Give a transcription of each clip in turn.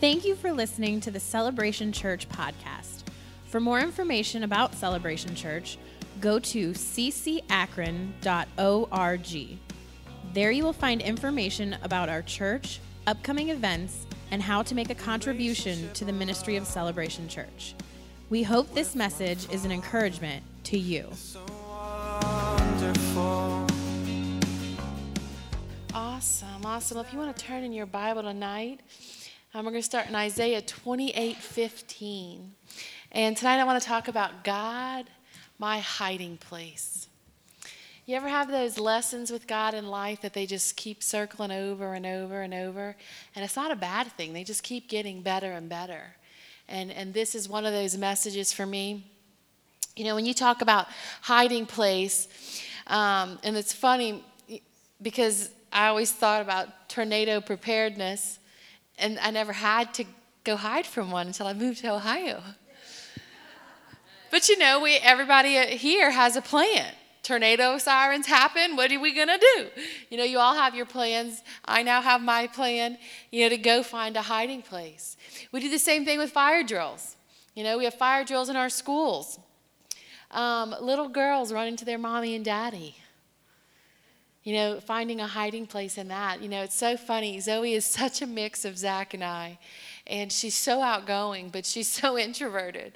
Thank you for listening to the Celebration Church podcast. For more information about Celebration Church, go to ccakron.org. There you will find information about our church, upcoming events, and how to make a contribution to the ministry of Celebration Church. We hope this message is an encouragement to you. Awesome, awesome. If you want to turn in your Bible tonight, um, we're going to start in Isaiah 28 15. And tonight I want to talk about God, my hiding place. You ever have those lessons with God in life that they just keep circling over and over and over? And it's not a bad thing, they just keep getting better and better. And, and this is one of those messages for me. You know, when you talk about hiding place, um, and it's funny because I always thought about tornado preparedness, and I never had to go hide from one until I moved to Ohio. But you know, we everybody here has a plan. Tornado sirens happen. What are we gonna do? You know, you all have your plans. I now have my plan. You know, to go find a hiding place. We do the same thing with fire drills. You know, we have fire drills in our schools. Um, little girls running to their mommy and daddy. You know, finding a hiding place in that. You know, it's so funny. Zoe is such a mix of Zach and I. And she's so outgoing, but she's so introverted.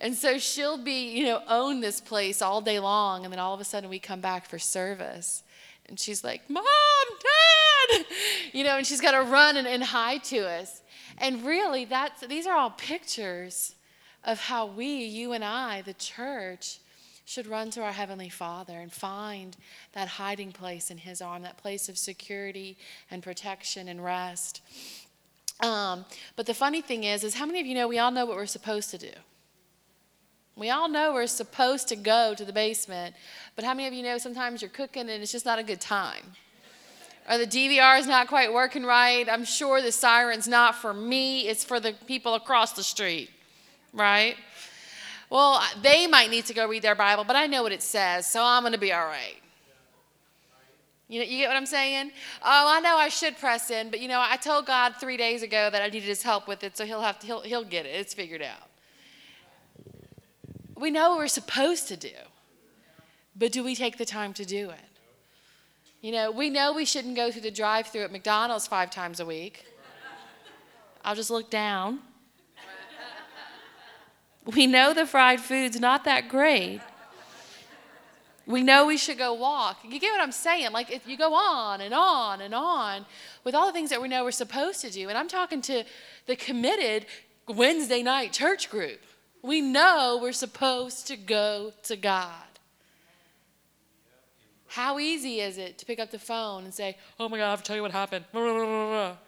And so she'll be, you know, own this place all day long. And then all of a sudden we come back for service. And she's like, Mom, Dad! You know, and she's got to run and, and hide to us. And really, that's, these are all pictures of how we, you and I, the church, should run to our Heavenly Father and find that hiding place in His arm, that place of security and protection and rest. Um, but the funny thing is, is how many of you know we all know what we're supposed to do? We all know we're supposed to go to the basement, but how many of you know sometimes you're cooking and it's just not a good time? Or the DVR is not quite working right. I'm sure the siren's not for me, it's for the people across the street, right? Well, they might need to go read their Bible, but I know what it says, so I'm going to be all right. You, know, you get what I'm saying? Oh, I know I should press in, but you know, I told God three days ago that I needed His help with it, so He'll have to, He'll, he'll get it. It's figured out. We know what we're supposed to do, but do we take the time to do it? You know, we know we shouldn't go through the drive-through at McDonald's five times a week. I'll just look down. We know the fried food's not that great. We know we should go walk. You get what I'm saying? Like, if you go on and on and on with all the things that we know we're supposed to do. And I'm talking to the committed Wednesday night church group. We know we're supposed to go to God. How easy is it to pick up the phone and say, Oh my God, I have to tell you what happened?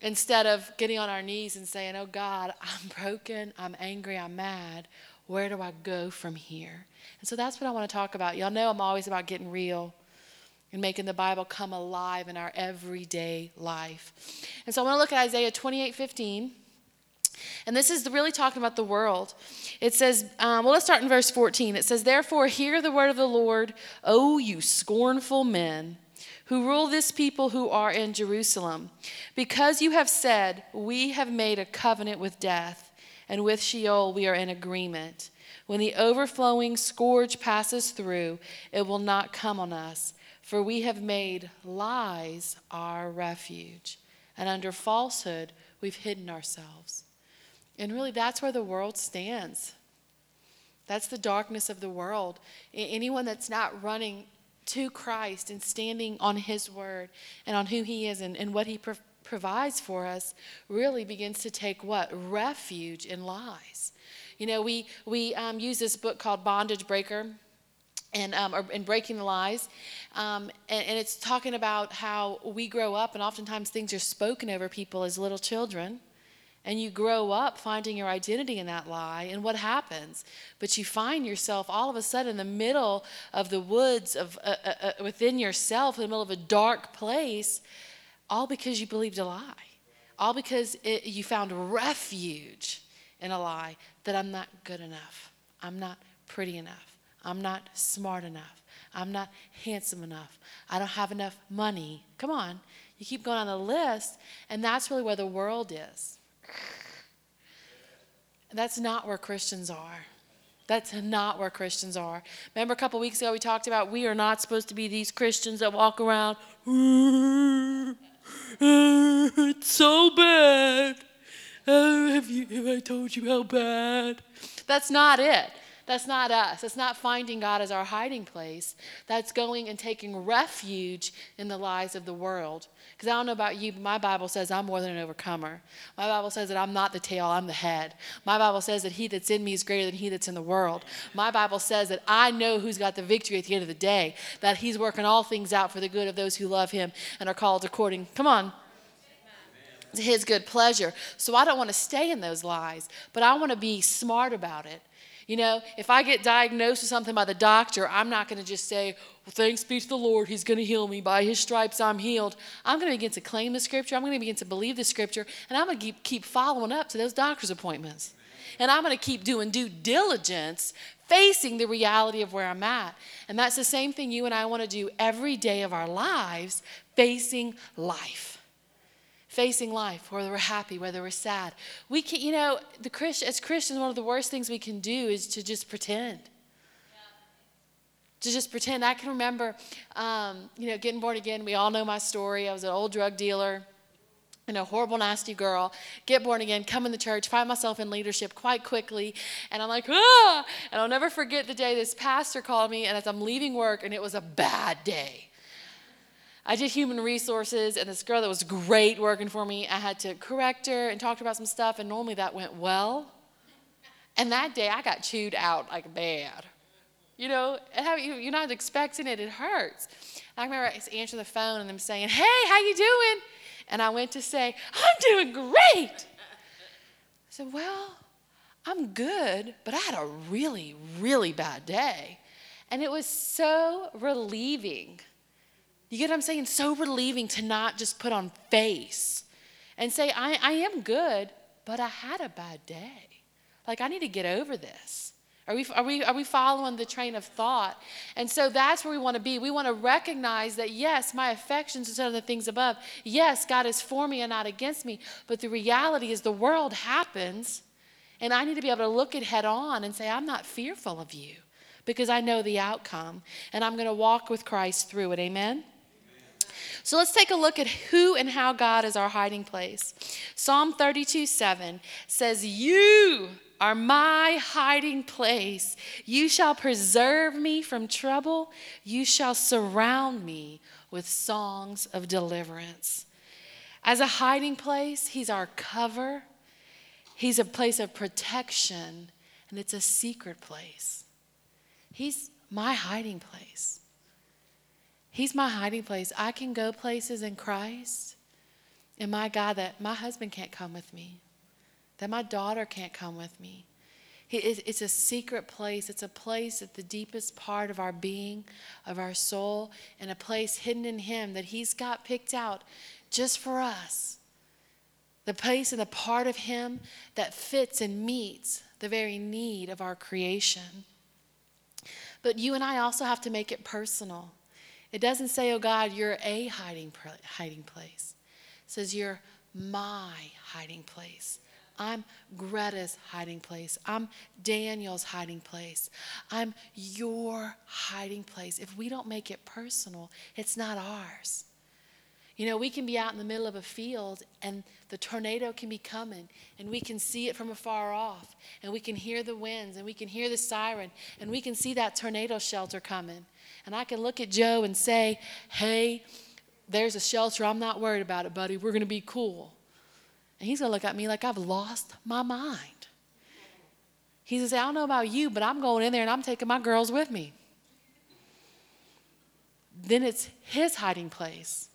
Instead of getting on our knees and saying, Oh God, I'm broken, I'm angry, I'm mad. Where do I go from here? And so that's what I want to talk about. Y'all know I'm always about getting real and making the Bible come alive in our everyday life. And so I want to look at Isaiah 28 15. And this is really talking about the world. It says, um, well, let's start in verse 14. It says, Therefore, hear the word of the Lord, O you scornful men who rule this people who are in Jerusalem. Because you have said, We have made a covenant with death, and with Sheol we are in agreement. When the overflowing scourge passes through, it will not come on us, for we have made lies our refuge, and under falsehood we've hidden ourselves. And really, that's where the world stands. That's the darkness of the world. Anyone that's not running to Christ and standing on His word and on who He is and, and what He pro- provides for us really begins to take what? Refuge in lies. You know, we, we um, use this book called Bondage Breaker and, um, or, and breaking the lies. Um, and, and, it's talking about how we grow up, and oftentimes things are spoken over people as little children and you grow up finding your identity in that lie and what happens but you find yourself all of a sudden in the middle of the woods of uh, uh, uh, within yourself in the middle of a dark place all because you believed a lie all because it, you found refuge in a lie that i'm not good enough i'm not pretty enough i'm not smart enough I'm not handsome enough. I don't have enough money. Come on. You keep going on the list, and that's really where the world is. That's not where Christians are. That's not where Christians are. Remember a couple weeks ago we talked about we are not supposed to be these Christians that walk around, it's so bad. Oh, have, you, have I told you how bad? That's not it. That's not us. That's not finding God as our hiding place. That's going and taking refuge in the lies of the world. Because I don't know about you, but my Bible says I'm more than an overcomer. My Bible says that I'm not the tail, I'm the head. My Bible says that he that's in me is greater than he that's in the world. My Bible says that I know who's got the victory at the end of the day, that he's working all things out for the good of those who love him and are called according, come on, to his good pleasure. So I don't want to stay in those lies, but I want to be smart about it. You know, if I get diagnosed with something by the doctor, I'm not going to just say, well, thanks be to the Lord, He's going to heal me. By His stripes, I'm healed. I'm going to begin to claim the scripture. I'm going to begin to believe the scripture. And I'm going to keep, keep following up to those doctor's appointments. And I'm going to keep doing due diligence, facing the reality of where I'm at. And that's the same thing you and I want to do every day of our lives, facing life facing life, whether we're happy, whether we're sad. We can, you know, the Christ, as Christians, one of the worst things we can do is to just pretend. To just pretend. I can remember, um, you know, getting born again. We all know my story. I was an old drug dealer and a horrible, nasty girl, get born again, come in the church, find myself in leadership quite quickly. And I'm like, ah! And I'll never forget the day this pastor called me, and as I'm leaving work, and it was a bad day. I did human resources, and this girl that was great working for me, I had to correct her and talk to her about some stuff, and normally that went well. And that day, I got chewed out like bad. You know, you're not expecting it, it hurts. I remember answering the phone and them saying, hey, how you doing? And I went to say, I'm doing great. I said, well, I'm good, but I had a really, really bad day. And it was so relieving you get what I'm saying? So relieving to not just put on face and say, I, I am good, but I had a bad day. Like, I need to get over this. Are we, are, we, are we following the train of thought? And so that's where we want to be. We want to recognize that, yes, my affections instead of the things above. Yes, God is for me and not against me. But the reality is the world happens, and I need to be able to look it head on and say, I'm not fearful of you because I know the outcome, and I'm going to walk with Christ through it. Amen? So let's take a look at who and how God is our hiding place. Psalm 32 7 says, You are my hiding place. You shall preserve me from trouble. You shall surround me with songs of deliverance. As a hiding place, He's our cover, He's a place of protection, and it's a secret place. He's my hiding place. He's my hiding place. I can go places in Christ. And my God, that my husband can't come with me, that my daughter can't come with me. It's a secret place. It's a place at the deepest part of our being, of our soul, and a place hidden in Him that He's got picked out just for us. The place and the part of Him that fits and meets the very need of our creation. But you and I also have to make it personal. It doesn't say, oh God, you're a hiding, hiding place. It says, you're my hiding place. I'm Greta's hiding place. I'm Daniel's hiding place. I'm your hiding place. If we don't make it personal, it's not ours. You know, we can be out in the middle of a field and the tornado can be coming and we can see it from afar off and we can hear the winds and we can hear the siren and we can see that tornado shelter coming. And I can look at Joe and say, hey, there's a shelter. I'm not worried about it, buddy. We're going to be cool. And he's going to look at me like I've lost my mind. He's going to say, I don't know about you, but I'm going in there and I'm taking my girls with me. Then it's his hiding place.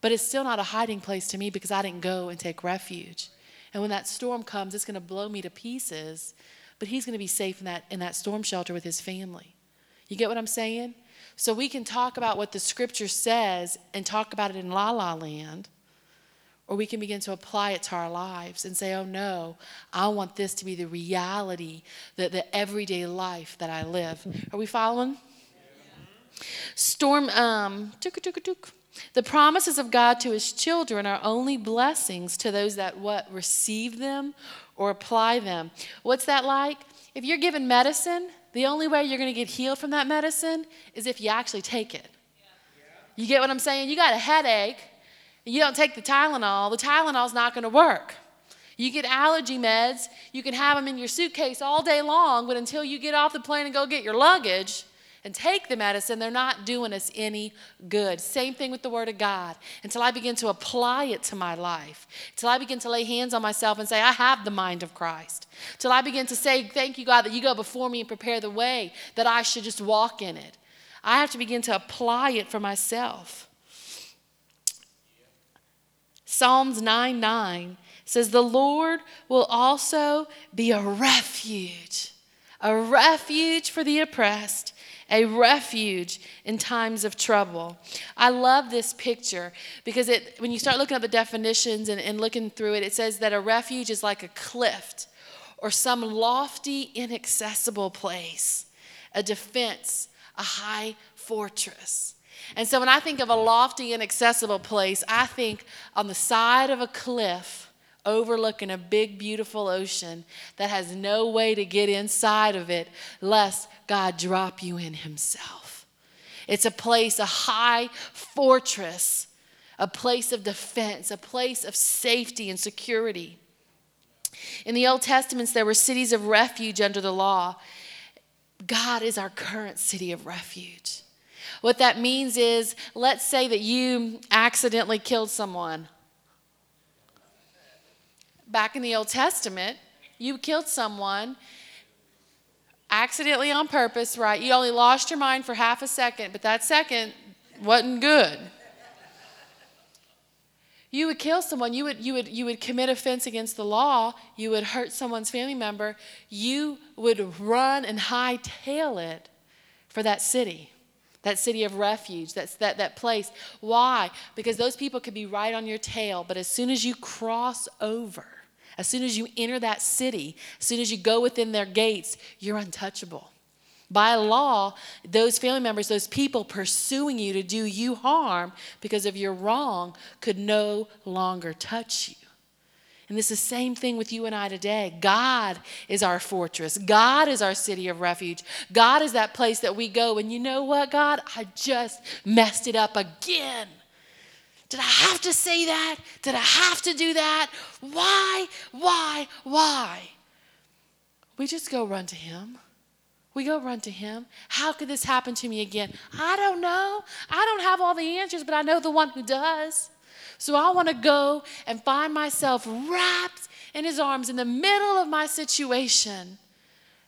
But it's still not a hiding place to me because I didn't go and take refuge. And when that storm comes, it's going to blow me to pieces. But he's going to be safe in that, in that storm shelter with his family. You get what I'm saying? So we can talk about what the scripture says and talk about it in la la land, or we can begin to apply it to our lives and say, oh no, I want this to be the reality, the, the everyday life that I live. Are we following? Storm, um, the promises of God to his children are only blessings to those that what receive them or apply them. What's that like? If you're given medicine, the only way you're going to get healed from that medicine is if you actually take it. You get what I'm saying? You got a headache, you don't take the Tylenol, the Tylenol's not going to work. You get allergy meds, you can have them in your suitcase all day long, but until you get off the plane and go get your luggage and take the medicine, they're not doing us any good. Same thing with the Word of God. Until I begin to apply it to my life, until I begin to lay hands on myself and say, I have the mind of Christ, till I begin to say, Thank you, God, that you go before me and prepare the way, that I should just walk in it. I have to begin to apply it for myself. Psalms 9 9 says, The Lord will also be a refuge, a refuge for the oppressed, a refuge in times of trouble. I love this picture because it, when you start looking at the definitions and, and looking through it, it says that a refuge is like a cliff or some lofty, inaccessible place, a defense, a high fortress. And so when I think of a lofty, inaccessible place, I think on the side of a cliff overlooking a big, beautiful ocean that has no way to get inside of it lest God drop you in Himself. It's a place, a high fortress, a place of defense, a place of safety and security. In the Old Testaments, there were cities of refuge under the law. God is our current city of refuge. What that means is, let's say that you accidentally killed someone. Back in the Old Testament, you killed someone accidentally on purpose, right? You only lost your mind for half a second, but that second wasn't good. You would kill someone, you would, you, would, you would commit offense against the law, you would hurt someone's family member, you would run and hightail it for that city that city of refuge, that's that, that place. Why? Because those people could be right on your tail, but as soon as you cross over, as soon as you enter that city, as soon as you go within their gates, you're untouchable. By law, those family members, those people pursuing you to do you harm because of your wrong could no longer touch you. And this is the same thing with you and I today. God is our fortress. God is our city of refuge. God is that place that we go and you know what, God? I just messed it up again. Did I have to say that? Did I have to do that? Why? Why? Why? We just go run to Him. We go run to Him. How could this happen to me again? I don't know. I don't have all the answers, but I know the one who does. So I want to go and find myself wrapped in his arms in the middle of my situation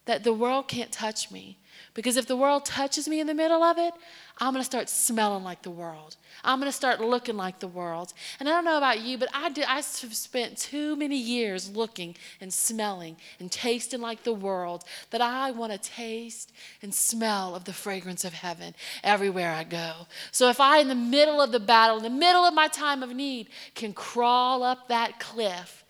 that the world can't touch me. Because if the world touches me in the middle of it, I'm going to start smelling like the world. I'm going to start looking like the world. And I don't know about you, but I did I spent too many years looking and smelling and tasting like the world that I want to taste and smell of the fragrance of heaven everywhere I go. So if I in the middle of the battle, in the middle of my time of need, can crawl up that cliff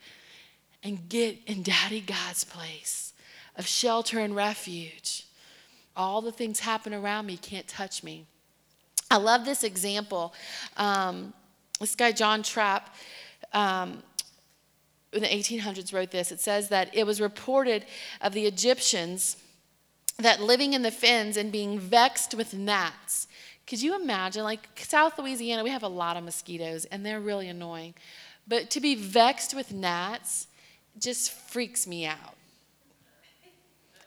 and get in Daddy God's place of shelter and refuge, all the things happen around me can't touch me. I love this example. Um, this guy, John Trapp, um, in the 1800s wrote this. It says that it was reported of the Egyptians that living in the fens and being vexed with gnats. Could you imagine, like South Louisiana, we have a lot of mosquitoes and they're really annoying. But to be vexed with gnats just freaks me out.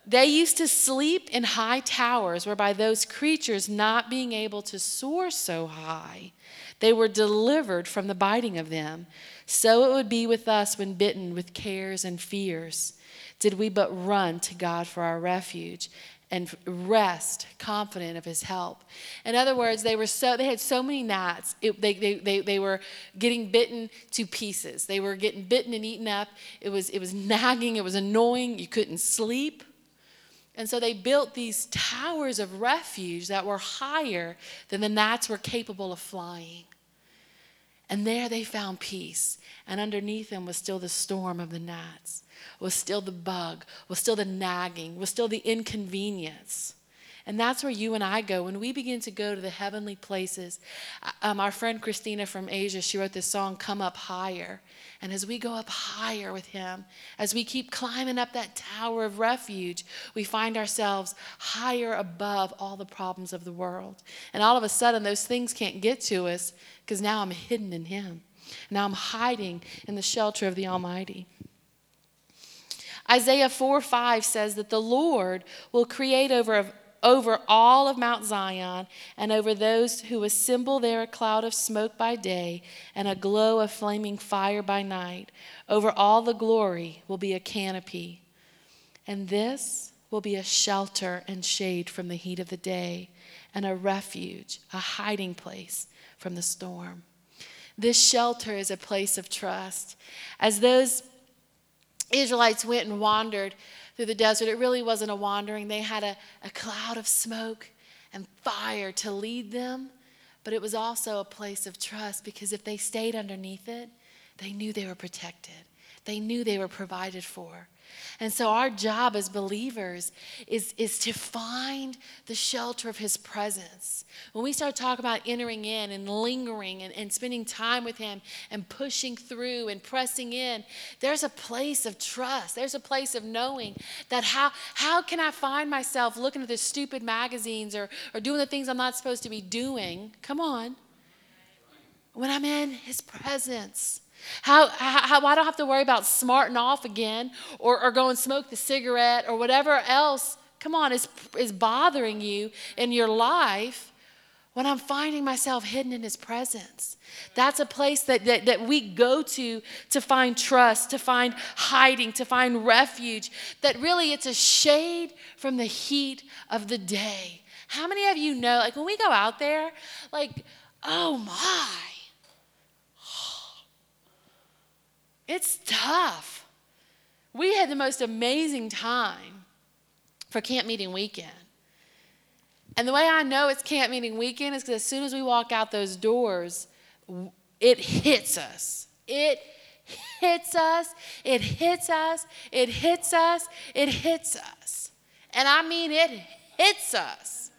They used to sleep in high towers, whereby those creatures, not being able to soar so high, they were delivered from the biting of them. So it would be with us when bitten with cares and fears. Did we but run to God for our refuge and rest confident of his help. In other words, they were so they had so many gnats, it, they, they, they, they were getting bitten to pieces. They were getting bitten and eaten up. It was, it was nagging, it was annoying. You couldn't sleep. And so they built these towers of refuge that were higher than the gnats were capable of flying. And there they found peace. And underneath them was still the storm of the gnats, was still the bug, was still the nagging, was still the inconvenience. And that's where you and I go. When we begin to go to the heavenly places, uh, um, our friend Christina from Asia, she wrote this song, Come Up Higher. And as we go up higher with Him, as we keep climbing up that tower of refuge, we find ourselves higher above all the problems of the world. And all of a sudden, those things can't get to us because now I'm hidden in Him. Now I'm hiding in the shelter of the Almighty. Isaiah 4 5 says that the Lord will create over, over all of Mount Zion and over those who assemble there a cloud of smoke by day and a glow of flaming fire by night. Over all the glory will be a canopy. And this will be a shelter and shade from the heat of the day and a refuge, a hiding place from the storm. This shelter is a place of trust. As those Israelites went and wandered through the desert, it really wasn't a wandering. They had a, a cloud of smoke and fire to lead them, but it was also a place of trust because if they stayed underneath it, they knew they were protected, they knew they were provided for. And so, our job as believers is, is to find the shelter of His presence. When we start talking about entering in and lingering and, and spending time with Him and pushing through and pressing in, there's a place of trust. There's a place of knowing that how, how can I find myself looking at the stupid magazines or, or doing the things I'm not supposed to be doing? Come on. When I'm in His presence. How, how, how, I don't have to worry about smarting off again or, or go and smoke the cigarette or whatever else, come on, is, is bothering you in your life when I'm finding myself hidden in His presence. That's a place that, that, that we go to to find trust, to find hiding, to find refuge. That really it's a shade from the heat of the day. How many of you know, like when we go out there, like, oh my, It's tough. We had the most amazing time for camp meeting weekend. And the way I know it's camp meeting weekend is because as soon as we walk out those doors, it hits us. It hits us. It hits us. It hits us. It hits us. And I mean, it hits us.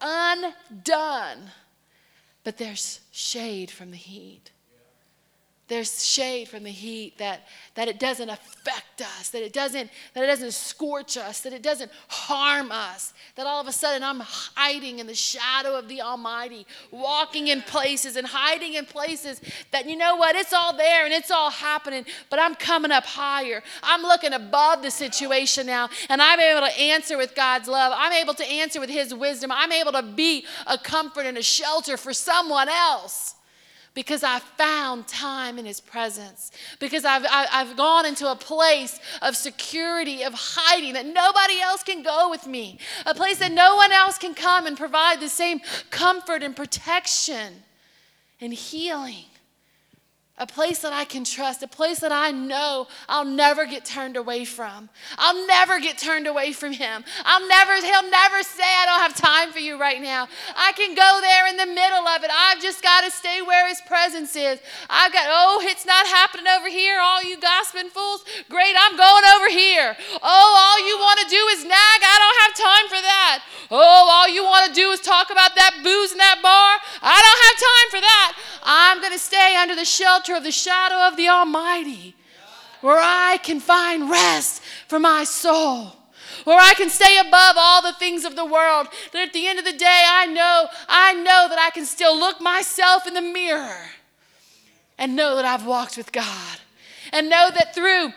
Undone. But there's shade from the heat there's shade from the heat that, that it doesn't affect us that it doesn't that it doesn't scorch us that it doesn't harm us that all of a sudden i'm hiding in the shadow of the almighty walking in places and hiding in places that you know what it's all there and it's all happening but i'm coming up higher. I'm looking above the situation now and i'm able to answer with god's love. I'm able to answer with his wisdom. I'm able to be a comfort and a shelter for someone else because I found time in His presence, because I've, I've gone into a place of security, of hiding that nobody else can go with me, a place that no one else can come and provide the same comfort and protection and healing a place that I can trust, a place that I know I'll never get turned away from. I'll never get turned away from him. I'll never, he'll never say, I don't have time for you right now. I can go there in the middle of it. I've just got to stay where his presence is. I've got, oh, it's not happening over here, all you gossiping fools. Great, I'm going over here. Oh, all you want to do is nag. I don't have time for that. Oh, all you want to do is talk about that booze in that bar. I don't have time for that. I'm going to stay under the shelter of the shadow of the Almighty where I can find rest for my soul. Where I can stay above all the things of the world. That at the end of the day, I know, I know that I can still look myself in the mirror and know that I've walked with God. And know that through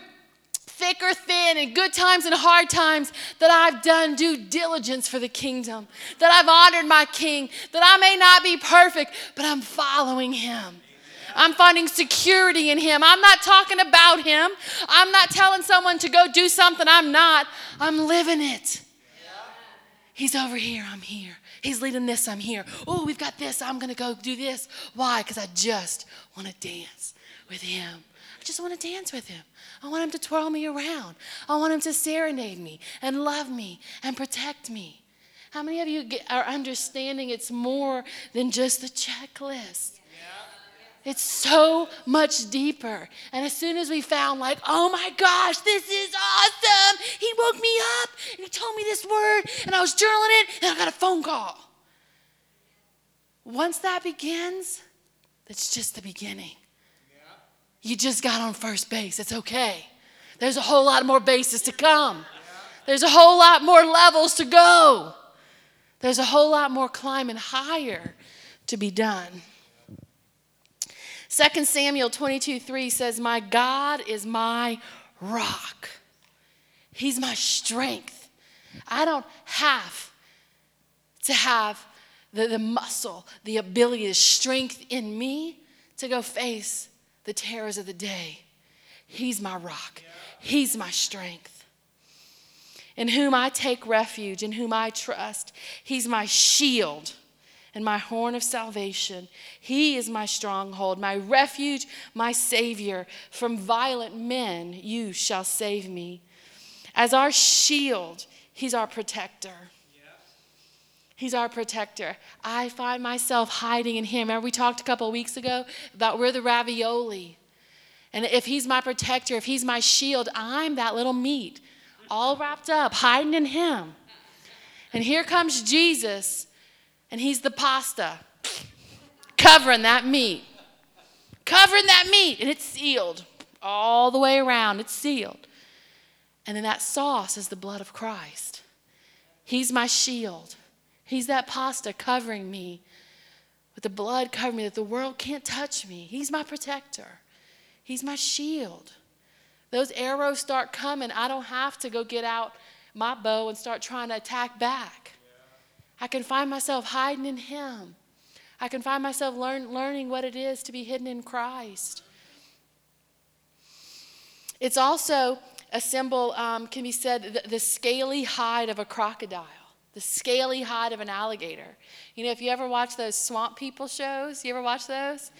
thick or thin, in good times and hard times, that I've done due diligence for the kingdom, that I've honored my king, that I may not be perfect, but I'm following him. I'm finding security in Him. I'm not talking about Him. I'm not telling someone to go do something I'm not. I'm living it. He's over here, I'm here. He's leading this, I'm here. Oh, we've got this, I'm gonna go do this. Why? Because I just wanna dance with Him. I just wanna dance with Him. I want him to twirl me around. I want him to serenade me and love me and protect me. How many of you get, are understanding it's more than just the checklist? It's so much deeper. And as soon as we found, like, oh my gosh, this is awesome, he woke me up and he told me this word, and I was journaling it, and I got a phone call. Once that begins, that's just the beginning. You just got on first base. It's okay. There's a whole lot more bases to come. There's a whole lot more levels to go. There's a whole lot more climbing higher to be done. 2 Samuel 22 3 says, My God is my rock. He's my strength. I don't have to have the, the muscle, the ability, the strength in me to go face the terrors of the day. He's my rock, He's my strength. In whom I take refuge, in whom I trust. He's my shield and my horn of salvation. He is my stronghold, my refuge, my Savior. From violent men you shall save me. As our shield, He's our protector. He's our protector. I find myself hiding in Him. Remember, we talked a couple weeks ago about we're the ravioli. And if He's my protector, if He's my shield, I'm that little meat, all wrapped up, hiding in Him. And here comes Jesus and he's the pasta covering that meat. Covering that meat, and it's sealed all the way around. It's sealed. And then that sauce is the blood of Christ. He's my shield. He's that pasta covering me with the blood covering me that the world can't touch me. He's my protector. He's my shield. Those arrows start coming. I don't have to go get out my bow and start trying to attack back. I can find myself hiding in Him. I can find myself learn, learning what it is to be hidden in Christ. It's also a symbol, um, can be said, the, the scaly hide of a crocodile, the scaly hide of an alligator. You know, if you ever watch those swamp people shows, you ever watch those?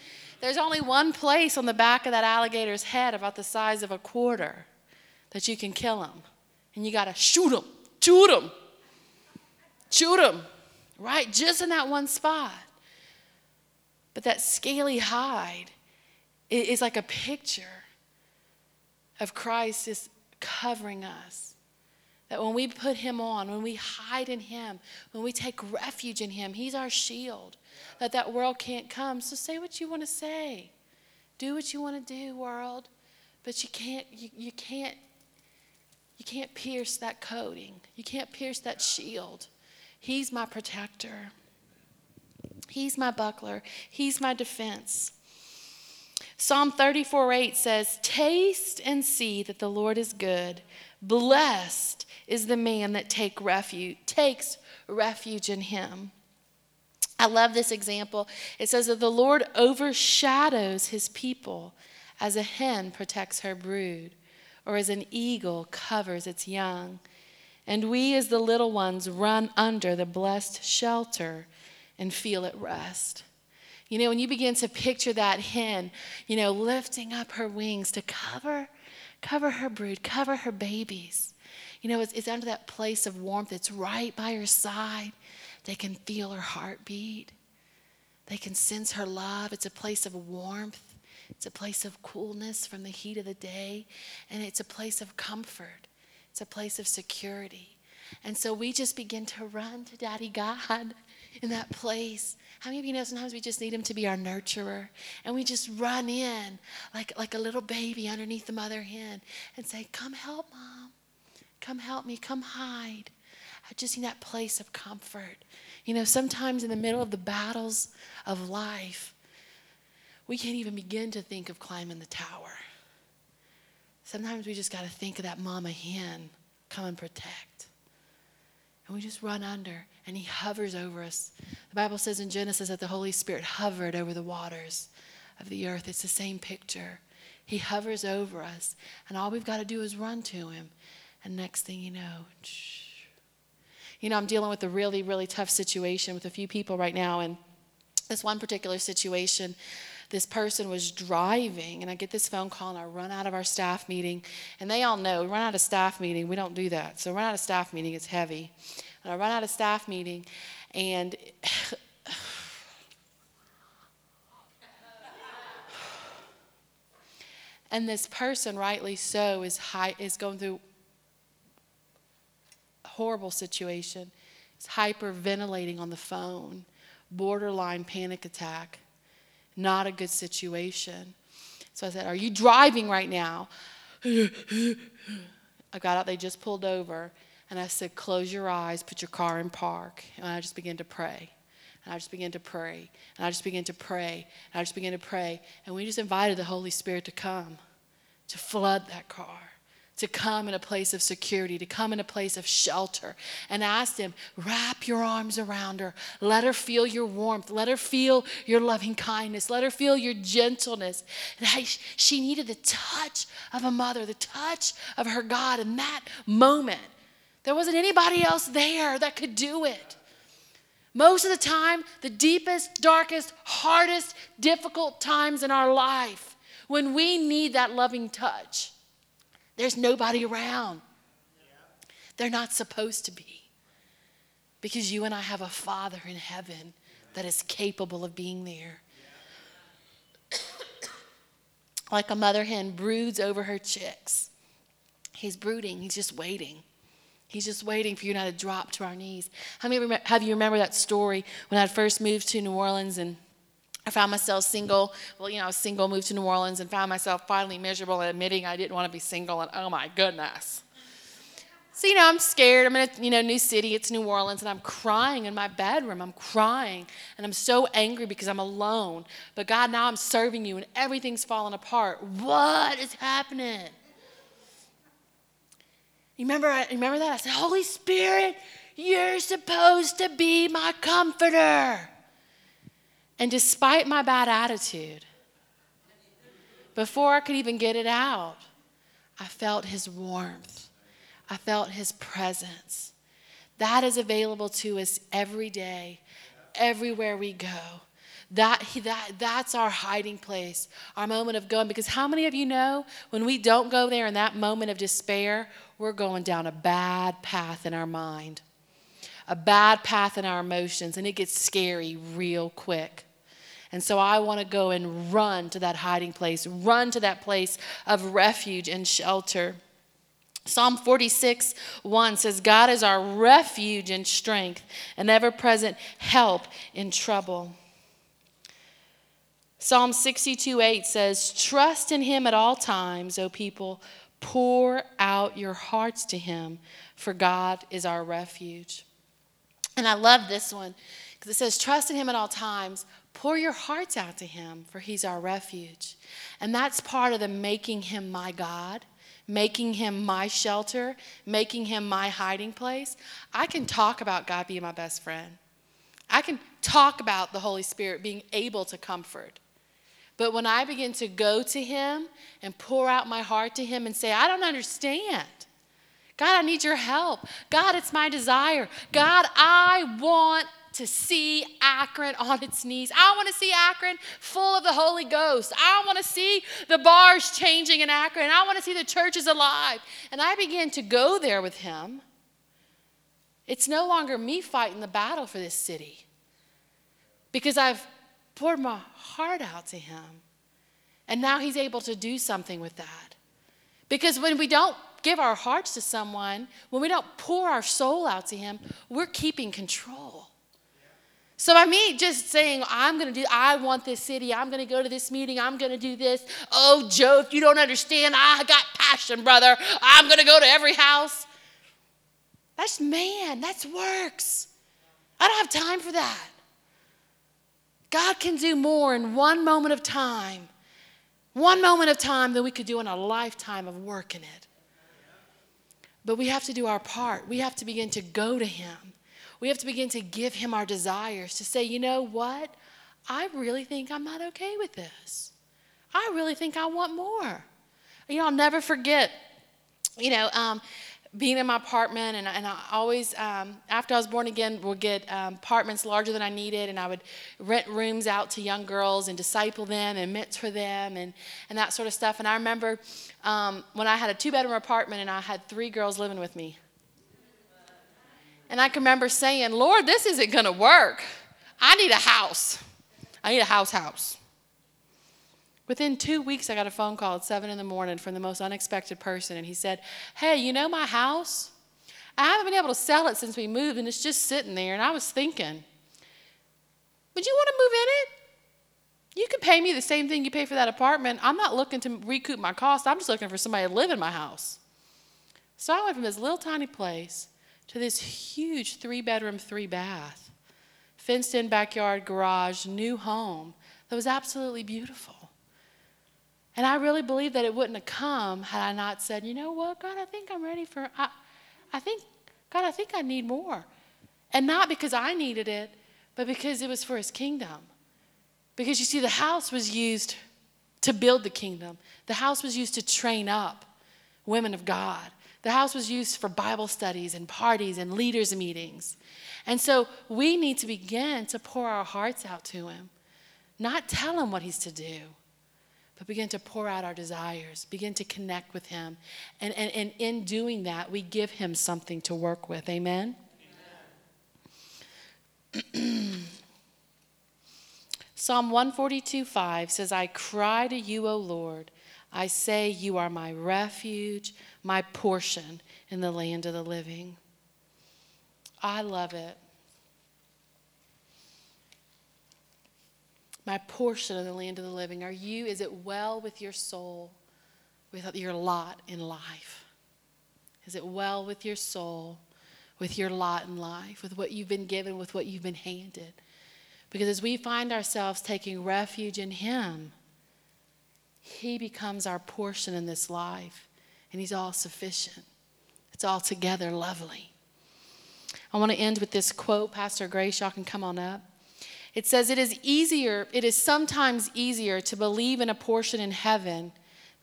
There's only one place on the back of that alligator's head, about the size of a quarter, that you can kill him. And you got to shoot him, shoot him. Shoot him, right? Just in that one spot. But that scaly hide is like a picture of Christ just covering us. That when we put him on, when we hide in him, when we take refuge in him, he's our shield. That that world can't come. So say what you want to say. Do what you want to do, world. But you can't you, you can't you can't pierce that coating. You can't pierce that shield. He's my protector. He's my buckler. He's my defense. Psalm 34 8 says, Taste and see that the Lord is good. Blessed is the man that take refuge, takes refuge in him. I love this example. It says that the Lord overshadows his people as a hen protects her brood, or as an eagle covers its young. And we, as the little ones, run under the blessed shelter and feel at rest. You know, when you begin to picture that hen, you know, lifting up her wings to cover, cover her brood, cover her babies. You know, it's, it's under that place of warmth. It's right by her side. They can feel her heartbeat. They can sense her love. It's a place of warmth. It's a place of coolness from the heat of the day. And it's a place of comfort. It's a place of security. And so we just begin to run to Daddy God in that place. How many of you know sometimes we just need him to be our nurturer? And we just run in like, like a little baby underneath the mother hen and say, Come help, mom. Come help me. Come hide. I just need that place of comfort. You know, sometimes in the middle of the battles of life, we can't even begin to think of climbing the tower. Sometimes we just got to think of that mama hen come and protect. And we just run under, and he hovers over us. The Bible says in Genesis that the Holy Spirit hovered over the waters of the earth. It's the same picture. He hovers over us, and all we've got to do is run to him. And next thing you know, shh. you know, I'm dealing with a really, really tough situation with a few people right now, and this one particular situation this person was driving, and I get this phone call, and I run out of our staff meeting. And they all know, run out of staff meeting, we don't do that. So, run out of staff meeting, it's heavy. And I run out of staff meeting, and And this person, rightly so, is, high, is going through a horrible situation. Is hyperventilating on the phone, borderline panic attack. Not a good situation. So I said, Are you driving right now? I got out, they just pulled over, and I said, Close your eyes, put your car in park. And I just began to pray. And I just began to pray. And I just began to pray. And I just began to pray. And we just invited the Holy Spirit to come, to flood that car, to come in a place of security, to come in a place of shelter. And asked Him, wrap your arms around her. Let her feel your warmth. Let her feel your loving kindness. Let her feel your gentleness. And she needed the touch of a mother, the touch of her God in that moment. There wasn't anybody else there that could do it. Most of the time, the deepest, darkest, hardest, difficult times in our life, when we need that loving touch, there's nobody around. They're not supposed to be. Because you and I have a Father in heaven that is capable of being there. like a mother hen broods over her chicks. He's brooding, he's just waiting. He's just waiting for you and I to drop to our knees. How many have you remember that story when I first moved to New Orleans and I found myself single. Well, you know, I was single, moved to New Orleans, and found myself finally miserable and admitting I didn't want to be single. And oh my goodness. So, you know, I'm scared. I'm in a you know, new city. It's New Orleans, and I'm crying in my bedroom. I'm crying, and I'm so angry because I'm alone. But God, now I'm serving you, and everything's falling apart. What is happening? You remember, remember that? I said, Holy Spirit, you're supposed to be my comforter. And despite my bad attitude, before I could even get it out, I felt his warmth. I felt his presence. That is available to us every day, everywhere we go. That, that, that's our hiding place, our moment of going. Because how many of you know when we don't go there in that moment of despair, we're going down a bad path in our mind, a bad path in our emotions, and it gets scary real quick. And so I want to go and run to that hiding place, run to that place of refuge and shelter. Psalm 46, 1 says, God is our refuge and strength, an ever present help in trouble. Psalm 62 8 says, Trust in him at all times, O people. Pour out your hearts to him, for God is our refuge. And I love this one because it says, Trust in him at all times. Pour your hearts out to him, for he's our refuge. And that's part of the making him my God, making him my shelter, making him my hiding place. I can talk about God being my best friend. I can talk about the Holy Spirit being able to comfort. But when I begin to go to Him and pour out my heart to Him and say, I don't understand. God, I need your help. God, it's my desire. God, I want to see Akron on its knees. I want to see Akron full of the Holy Ghost. I want to see the bars changing in Akron. I want to see the churches alive. And I begin to go there with him. It's no longer me fighting the battle for this city because I've poured my heart out to him. And now he's able to do something with that. Because when we don't give our hearts to someone, when we don't pour our soul out to him, we're keeping control. So by me just saying, I'm going to do, I want this city, I'm going to go to this meeting, I'm going to do this. Oh, Joe, if you don't understand, I got passion, brother. I'm going to go to every house. That's man, that's works. I don't have time for that. God can do more in one moment of time, one moment of time than we could do in a lifetime of work in it. But we have to do our part. We have to begin to go to Him. We have to begin to give Him our desires, to say, you know what? I really think I'm not okay with this. I really think I want more. You know, I'll never forget, you know, um, being in my apartment, and, and I always, um, after I was born again, would get um, apartments larger than I needed, and I would rent rooms out to young girls and disciple them and mentor them and, and that sort of stuff. And I remember um, when I had a two bedroom apartment and I had three girls living with me. And I can remember saying, Lord, this isn't going to work. I need a house. I need a house house. Within two weeks, I got a phone call at 7 in the morning from the most unexpected person, and he said, Hey, you know my house? I haven't been able to sell it since we moved, and it's just sitting there. And I was thinking, Would you want to move in it? You can pay me the same thing you pay for that apartment. I'm not looking to recoup my cost, I'm just looking for somebody to live in my house. So I went from this little tiny place to this huge three bedroom, three bath, fenced in backyard, garage, new home that was absolutely beautiful. And I really believe that it wouldn't have come had I not said, you know what, God, I think I'm ready for, I, I think, God, I think I need more. And not because I needed it, but because it was for his kingdom. Because you see, the house was used to build the kingdom, the house was used to train up women of God. The house was used for Bible studies and parties and leaders' meetings. And so we need to begin to pour our hearts out to him, not tell him what he's to do but begin to pour out our desires, begin to connect with Him. And, and, and in doing that, we give Him something to work with. Amen? Amen. Psalm 142 5 says, I cry to you, O Lord. I say, You are my refuge, my portion in the land of the living. I love it. My portion of the land of the living? Are you, is it well with your soul, with your lot in life? Is it well with your soul, with your lot in life, with what you've been given, with what you've been handed? Because as we find ourselves taking refuge in Him, He becomes our portion in this life, and He's all sufficient. It's altogether lovely. I want to end with this quote. Pastor Grace, y'all can come on up. It says, It is easier, it is sometimes easier to believe in a portion in heaven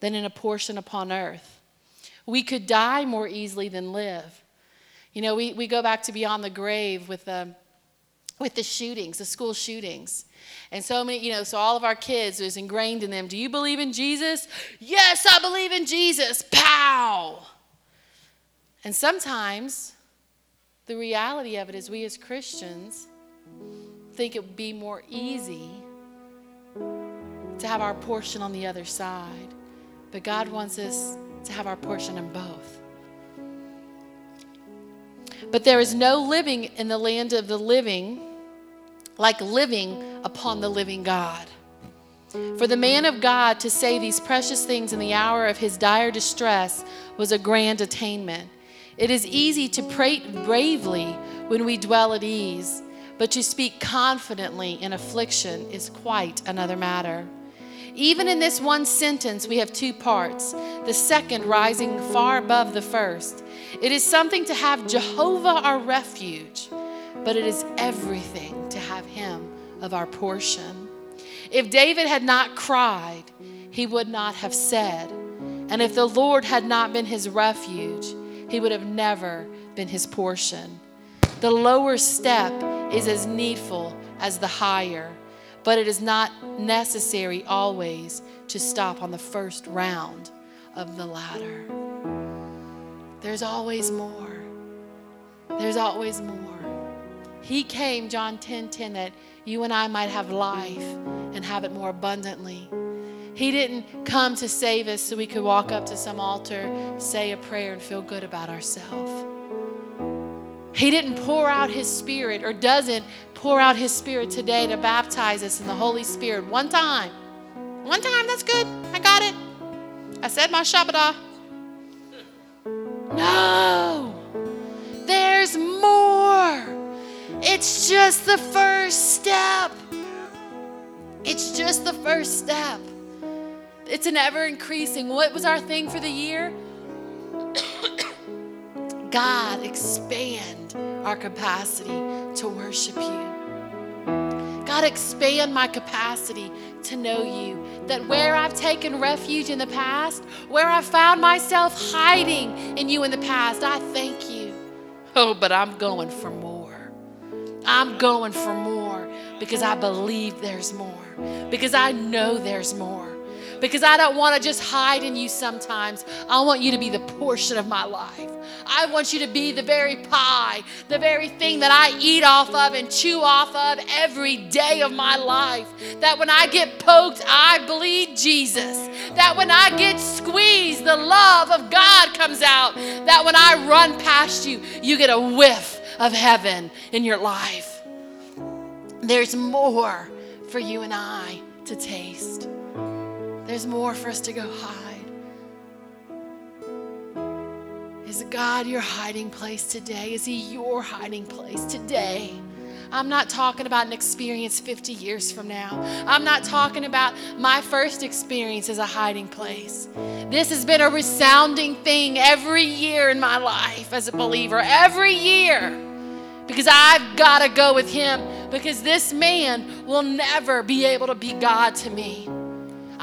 than in a portion upon earth. We could die more easily than live. You know, we, we go back to beyond the grave with the, with the shootings, the school shootings. And so many, you know, so all of our kids is ingrained in them. Do you believe in Jesus? Yes, I believe in Jesus. Pow! And sometimes the reality of it is we as Christians think it would be more easy to have our portion on the other side. But God wants us to have our portion in both. But there is no living in the land of the living like living upon the living God. For the man of God to say these precious things in the hour of his dire distress was a grand attainment. It is easy to prate bravely when we dwell at ease but to speak confidently in affliction is quite another matter. Even in this one sentence, we have two parts, the second rising far above the first. It is something to have Jehovah our refuge, but it is everything to have Him of our portion. If David had not cried, he would not have said, and if the Lord had not been his refuge, he would have never been his portion. The lower step is as needful as the higher, but it is not necessary always to stop on the first round of the ladder. There's always more. There's always more. He came, John 10 10, that you and I might have life and have it more abundantly. He didn't come to save us so we could walk up to some altar, say a prayer, and feel good about ourselves. He didn't pour out His Spirit or doesn't pour out His Spirit today to baptize us in the Holy Spirit one time. One time, that's good. I got it. I said my Shabbadah. No, there's more. It's just the first step. It's just the first step. It's an ever increasing. What was our thing for the year? God, expand our capacity to worship you. God, expand my capacity to know you. That where I've taken refuge in the past, where I've found myself hiding in you in the past, I thank you. Oh, but I'm going for more. I'm going for more because I believe there's more, because I know there's more. Because I don't want to just hide in you sometimes. I want you to be the portion of my life. I want you to be the very pie, the very thing that I eat off of and chew off of every day of my life. That when I get poked, I bleed Jesus. That when I get squeezed, the love of God comes out. That when I run past you, you get a whiff of heaven in your life. There's more for you and I to taste. There's more for us to go hide. Is God your hiding place today? Is He your hiding place today? I'm not talking about an experience 50 years from now. I'm not talking about my first experience as a hiding place. This has been a resounding thing every year in my life as a believer, every year, because I've got to go with Him because this man will never be able to be God to me.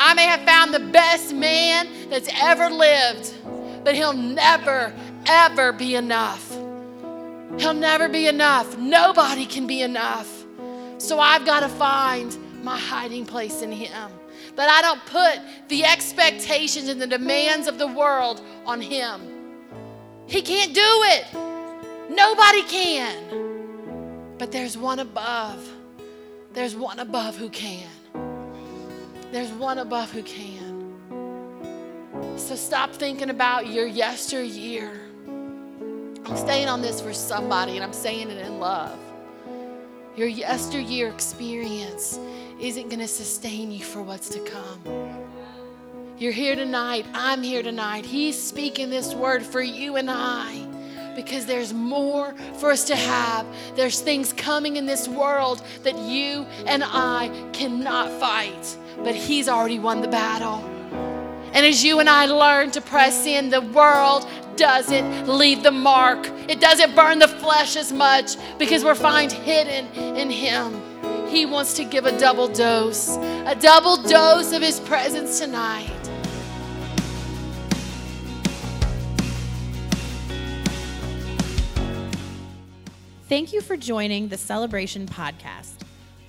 I may have found the best man that's ever lived, but he'll never, ever be enough. He'll never be enough. Nobody can be enough. So I've got to find my hiding place in Him. But I don't put the expectations and the demands of the world on Him. He can't do it. Nobody can. But there's one above. There's one above who can. There's one above who can. So stop thinking about your yesteryear. I'm staying on this for somebody and I'm saying it in love. Your yesteryear experience isn't going to sustain you for what's to come. You're here tonight. I'm here tonight. He's speaking this word for you and I because there's more for us to have. There's things coming in this world that you and I cannot fight, but He's already won the battle. And as you and I learn to press in, the world doesn't leave the mark. It doesn't burn the flesh as much because we're found hidden in Him. He wants to give a double dose, a double dose of His presence tonight. Thank you for joining the Celebration Podcast.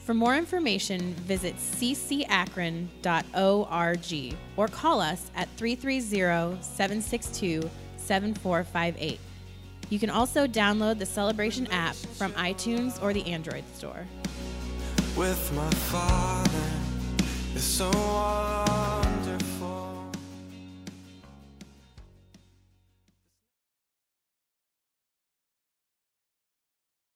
For more information, visit ccakron.org or call us at 330 762 7458. You can also download the Celebration app from iTunes or the Android store. With my father,